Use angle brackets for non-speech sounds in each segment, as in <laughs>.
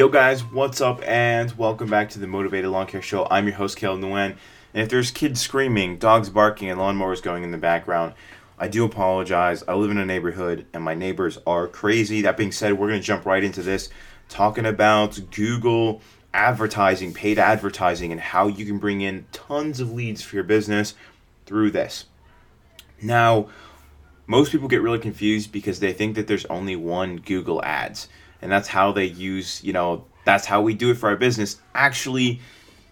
Yo, guys, what's up, and welcome back to the Mowtivated Lawn Care Show. I'm your host, Caleb Nguyen. And if there's kids screaming, dogs barking, and lawnmowers going in the background, I do apologize. I live in a neighborhood, and my neighbors are crazy. That being said, we're going to jump right into this, talking about Google advertising, paid advertising, and how you can bring in tons of leads for your business through this. Now, most people get really confused because they think that there's only one Google Ads and that's how they use you know that's how we do it for our business. Actually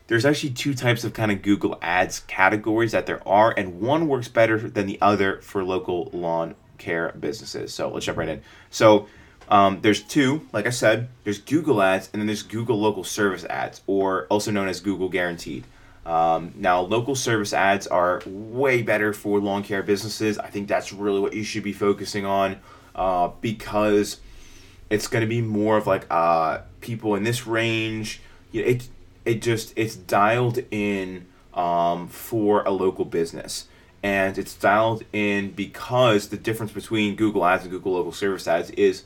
there's actually two types of kind of google ads categories that there are and one works better than the other for local lawn care businesses. So let's jump right in. So um, there's two like i said there's google ads and then there's google local service ads or also known as google guaranteed. Um, now local service ads are way better for lawn care businesses. I think that's really what you should be focusing on uh, because it's going to be more of like uh, people in this range. You know, it it just it's dialed in um, for a local business, and it's dialed in because the difference between Google Ads and Google Local Service Ads is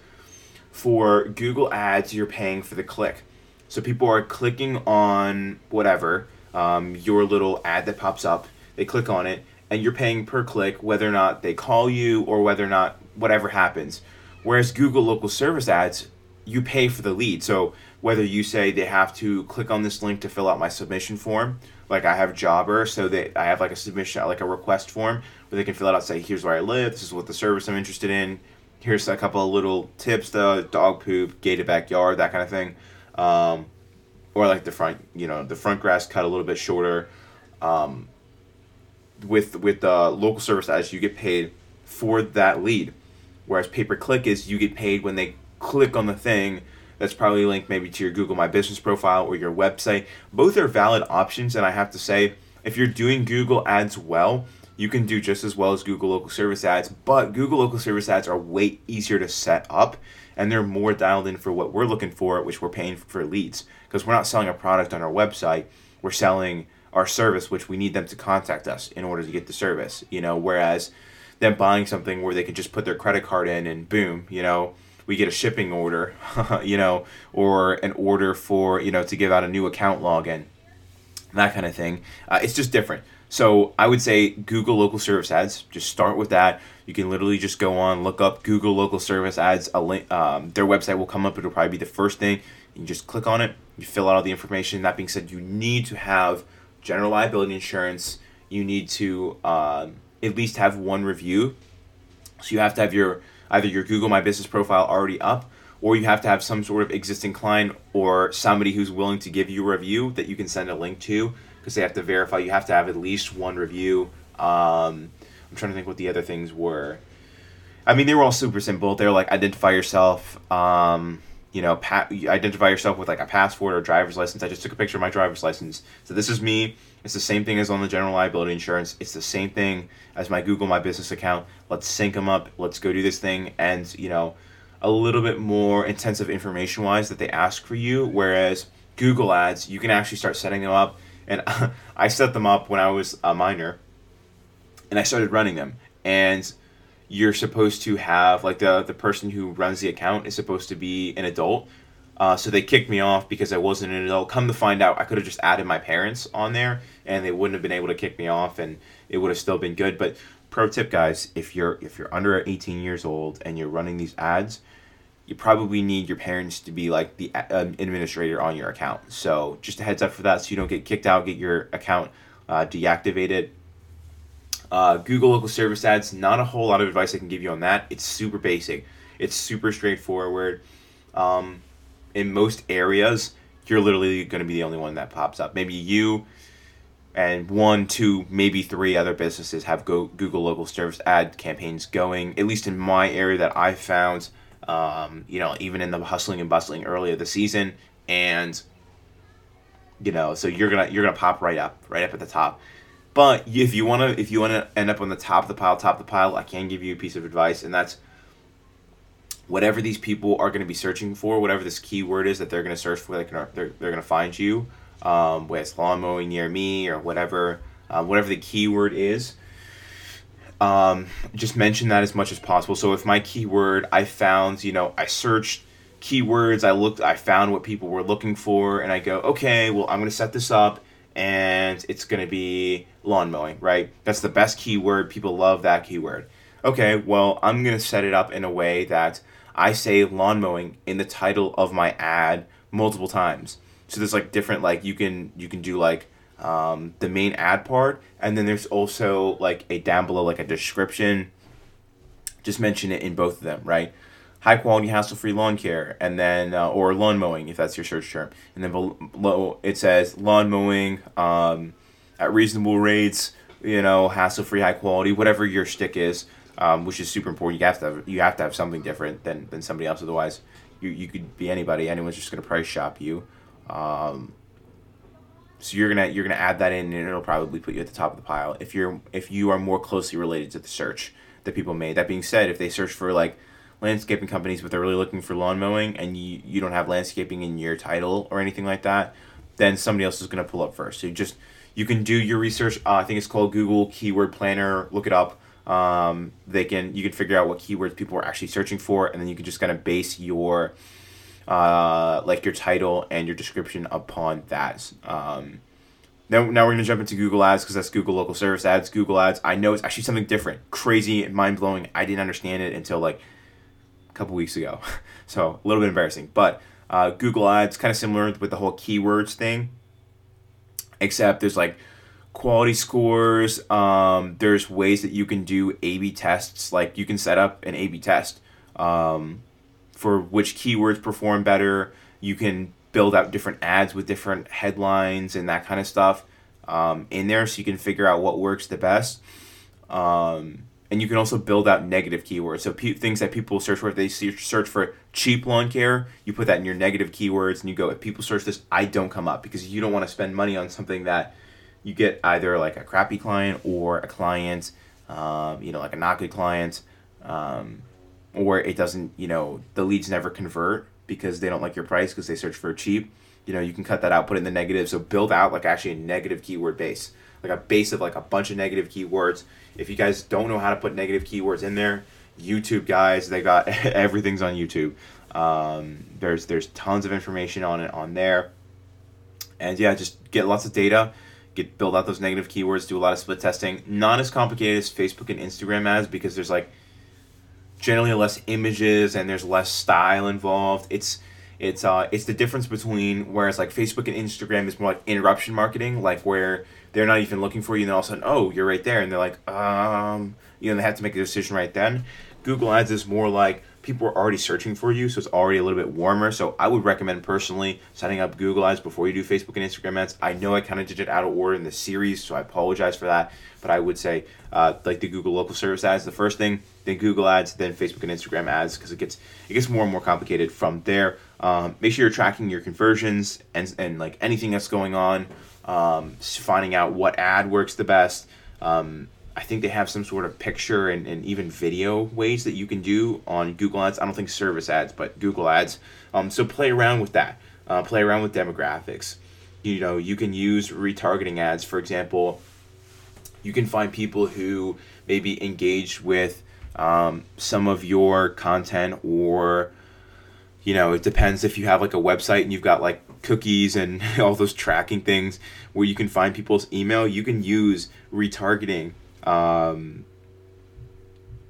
for Google Ads you're paying for the click, so people are clicking on whatever um, your little ad that pops up. They click on it, and you're paying per click whether or not they call you or whether or not whatever happens. Whereas Google local service ads, you pay for the lead. So whether you say they have to click on this link to fill out my submission form, like I have Jobber, so that I have like a submission, like a request form where they can fill it out, say, here's where I live, this is what the service I'm interested in, here's a couple of little tips, the dog poop, gated backyard, that kind of thing. Um, or like the front, you know, the front grass cut a little bit shorter. Um, with with the local service ads, you get paid for that lead. Whereas pay per click is you get paid when they click on the thing that's probably linked maybe to your Google My Business profile or your website. Both are valid options, and I have to say, if you're doing Google ads well, you can do just as well as Google local service ads, but Google local service ads are way easier to set up and they're more dialed in for what we're looking for, which we're paying for leads. Because we're not selling a product on our website, we're selling our service, which we need them to contact us in order to get the service. You know, whereas them buying something where they could just put their credit card in and boom, you know, we get a shipping order, <laughs> you know, or an order for, you know, to give out a new account login, that kind of thing. Uh, it's just different. So I would say Google local service ads. Just start with that. You can literally just go on, look up Google local service ads. A link, um, their website will come up. It'll probably be the first thing. You just click on it. You fill out all the information. That being said, you need to have general liability insurance. You need to um, at least have one review. So you have to have your either your Google My Business profile already up, or you have to have some sort of existing client or somebody who's willing to give you a review that you can send a link to because they have to verify. You have to have at least one review. Um, I'm trying to think what the other things were. I mean, they were all super simple. They're like identify yourself. Um, you know, pa- identify yourself with like a passport or driver's license. I just took a picture of my driver's license. So this is me. It's the same thing as on the general liability insurance. It's the same thing as my Google My Business account. Let's sync them up. Let's go do this thing. And, you know, a little bit more intensive information wise that they ask for you. Whereas Google Ads, you can actually start setting them up. And <laughs> I set them up when I was a minor and I started running them. And you're supposed to have like the the person who runs the account is supposed to be an adult. Uh, so they kicked me off because I wasn't an adult. Come to find out, I could have just added my parents on there, and they wouldn't have been able to kick me off, and it would have still been good. But pro tip, guys, if you're if you're under 18 years old and you're running these ads, you probably need your parents to be like the uh, administrator on your account. So just a heads up for that, so you don't get kicked out, get your account uh, deactivated. Uh, Google local service ads, not a whole lot of advice I can give you on that. It's super basic. It's super straightforward. Um, in most areas, you're literally going to be the only one that pops up. Maybe you and one, two, maybe three other businesses have go Google local service ad campaigns going. At least in my area that I found, um, you know, even in the hustling and bustling early of the season, and you know, so you're gonna you're gonna pop right up, right up at the top. But if you want to, if you want to end up on the top of the pile, top of the pile, I can give you a piece of advice, and that's whatever these people are going to be searching for, whatever this keyword is that they're going to search for, they're, they're going to find you. Um, whether it's lawn mowing near me or whatever, um, whatever the keyword is. Um, just mention that as much as possible. So if my keyword, I found, you know, I searched keywords. I looked, I found what people were looking for, and I go, okay, well, I'm gonna set this up, and it's gonna be lawn mowing, right? That's the best keyword. People love that keyword. Okay, well, I'm gonna set it up in a way that I say lawn mowing in the title of my ad multiple times. So there's like different like you can you can do like um, the main ad part, and then there's also like a down below like a description. Just mention it in both of them, right? High quality, hassle free lawn care, and then uh, or lawn mowing if that's your search term, and then below it says lawn mowing um, at reasonable rates, you know, hassle free, high quality, whatever your stick is, um, which is super important. You have to have, you have to have something different than, than somebody else, otherwise you, you could be anybody. Anyone's just gonna price shop you. Um, so you're gonna you're gonna add that in, and it'll probably put you at the top of the pile if you're if you are more closely related to the search that people made. That being said, if they search for like landscaping companies, but they're really looking for lawn mowing, and you you don't have landscaping in your title or anything like that, then somebody else is gonna pull up first. So you just you can do your research. Uh, I think it's called Google Keyword Planner. Look it up. Um, they can you can figure out what keywords people are actually searching for, and then you can just kind of base your uh, like your title and your description upon that. Um, now, now we're gonna jump into Google Ads because that's Google Local Service Ads. Google Ads. I know it's actually something different, crazy, and mind blowing. I didn't understand it until like a couple weeks ago, <laughs> so a little bit embarrassing. But uh, Google Ads kind of similar with the whole keywords thing, except there's like quality scores. Um, there's ways that you can do A/B tests. Like you can set up an A/B test. Um, for which keywords perform better. You can build out different ads with different headlines and that kind of stuff um, in there so you can figure out what works the best. Um, and you can also build out negative keywords. So pe- things that people search for, if they search for cheap lawn care, you put that in your negative keywords and you go, if people search this, I don't come up because you don't want to spend money on something that you get either like a crappy client or a client, um, you know, like a not good client. Um, or it doesn't, you know, the leads never convert because they don't like your price because they search for cheap. You know, you can cut that out, put in the negative. So build out like actually a negative keyword base, like a base of like a bunch of negative keywords. If you guys don't know how to put negative keywords in there, YouTube guys, they got <laughs> everything's on YouTube. Um, there's there's tons of information on it on there, and yeah, just get lots of data, get build out those negative keywords, do a lot of split testing. Not as complicated as Facebook and Instagram ads because there's like generally less images and there's less style involved. It's it's uh it's the difference between whereas like Facebook and Instagram is more like interruption marketing, like where they're not even looking for you and then all of a sudden, oh, you're right there and they're like, um you know, they have to make a decision right then. Google Ads is more like people are already searching for you, so it's already a little bit warmer. So I would recommend personally setting up Google Ads before you do Facebook and Instagram ads. I know I kind of did it out of order in the series, so I apologize for that. But I would say uh, like the Google Local Service ads, the first thing, then Google Ads, then Facebook and Instagram ads, because it gets it gets more and more complicated from there. Um, make sure you're tracking your conversions and and like anything that's going on, um, finding out what ad works the best. Um, I think they have some sort of picture and, and even video ways that you can do on Google Ads. I don't think service ads, but Google Ads. Um, so play around with that. Uh, play around with demographics. You know, you can use retargeting ads. For example, you can find people who maybe engage with um, some of your content or you know it depends if you have like a website and you've got like cookies and <laughs> all those tracking things where you can find people's email you can use retargeting um,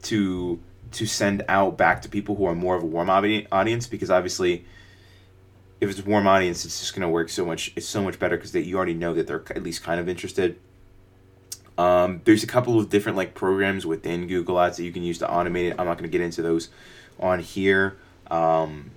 to to send out back to people who are more of a warm audience because obviously if it's a warm audience it's just going to work so much it's so much better because you already know that they're at least kind of interested. Um, there's a couple of different like programs within google ads that you can use to automate it. I'm not going to get into those on here. Um,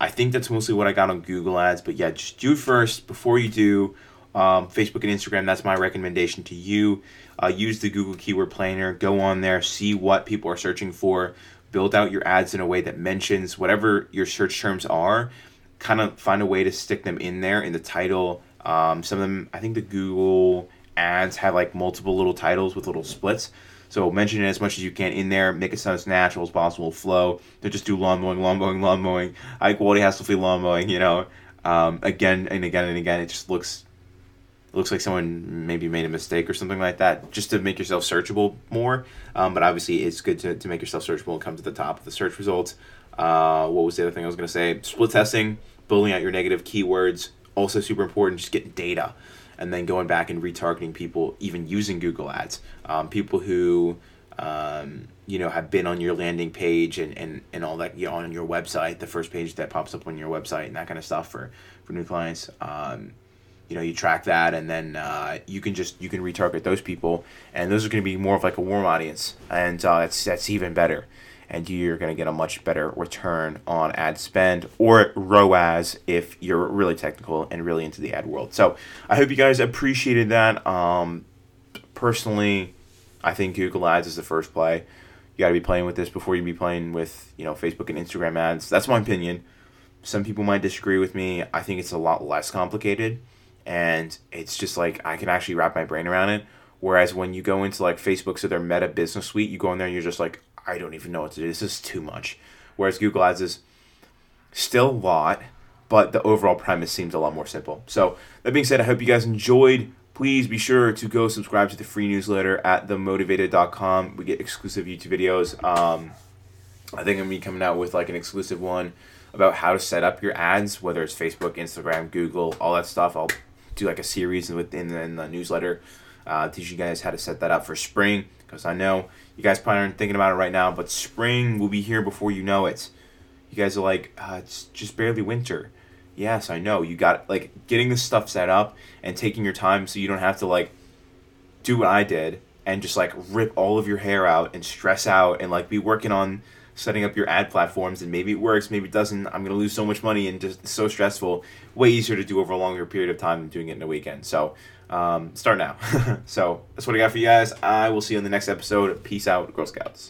i think that's mostly what i got on google ads but yeah just do it first before you do um, facebook and instagram that's my recommendation to you uh, use the Google Keyword Planner, go on there, see what people are searching for, build out your ads in a way that mentions whatever your search terms are, kind of find a way to stick them in there in the title. Um, some of them, I think the Google ads have like multiple little titles with little splits. So mention it as much as you can in there, make it sound as natural as possible, flow. Don't just do lawn mowing, lawn mowing, lawn mowing, high quality hassle free lawn mowing, you know. Um, again and again and again, it just looks it looks like someone maybe made a mistake or something like that, just to make yourself searchable more. Um, but obviously, it's good to, to make yourself searchable and come to the top of the search results. Uh, what was the other thing I was going to say? Split testing, building out your negative keywords, also super important. Just getting data, and then going back and retargeting people, even using Google Ads. Um, people who um, you know have been on your landing page and, and, and all that you know, on your website, the first page that pops up on your website and that kind of stuff for for new clients. Um, you know you track that and then uh, you can just you can retarget those people and those are going to be more of like a warm audience and uh, that's that's even better and you're going to get a much better return on ad spend or ROAS if you're really technical and really into the ad world. So I hope you guys appreciated that. Um, personally, I think Google Ads is the first play. You got to be playing with this before you be playing with you know Facebook and Instagram ads. That's my opinion. Some people might disagree with me. I think it's a lot less complicated and it's just like I can actually wrap my brain around it. Whereas when you go into like Facebook, so their Meta Business Suite, you go in there and you're just like, I don't even know what to do. This is too much. Whereas Google Ads is still a lot, but the overall premise seems a lot more simple. So that being said, I hope you guys enjoyed. Please be sure to go subscribe to the free newsletter at themowtivated.com. We get exclusive YouTube videos. Um, I think I'm gonna be coming out with like an exclusive one about how to set up your ads, whether it's Facebook, Instagram, Google, all that stuff. I'll do like a series within the newsletter, uh, teach you guys how to set that up for spring. Because I know you guys probably aren't thinking about it right now, but spring will be here before you know it. You guys are like, uh, it's just barely winter. Yes, I know. You got like getting this stuff set up and taking your time so you don't have to like do what I did and just like rip all of your hair out and stress out and like be working on setting up your ad platforms and maybe it works, maybe it doesn't. I'm going to lose so much money and just so stressful. Way easier to do over a longer period of time than doing it in a weekend. So um, start now. <laughs> so that's what I got for you guys. I will see you in the next episode. Peace out, Girl Scouts.